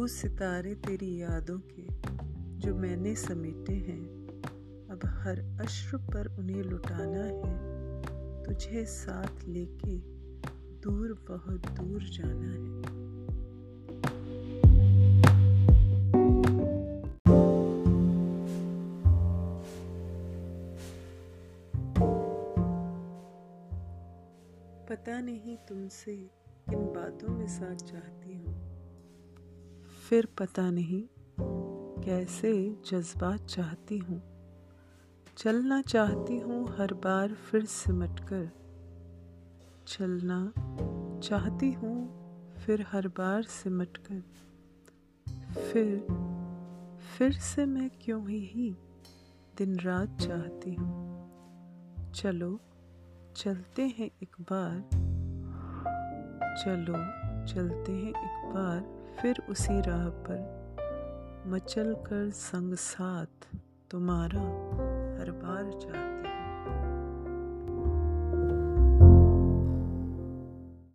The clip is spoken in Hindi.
वो सितारे तेरी यादों के जो मैंने समेटे हैं। अब हर अश्र पर उन्हें लुटाना है। तुझे साथ लेके दूर बहुत दूर जाना है। पता नहीं तुमसे किन बातों में साथ चाहती फिर पता नहीं कैसे जज्बात चाहती हूँ। चलना चाहती हूँ हर बार फिर सिमट कर। चलना चाहती हूँ फिर हर बार सिमट कर। फिर फिर से मैं क्यों ही, ही दिन रात चाहती हूँ। चलो चलते हैं एक बार। चलो। चलते हैं एक बार फिर उसी राह पर। मचल कर संग साथ तुम्हारा हर बार चाहते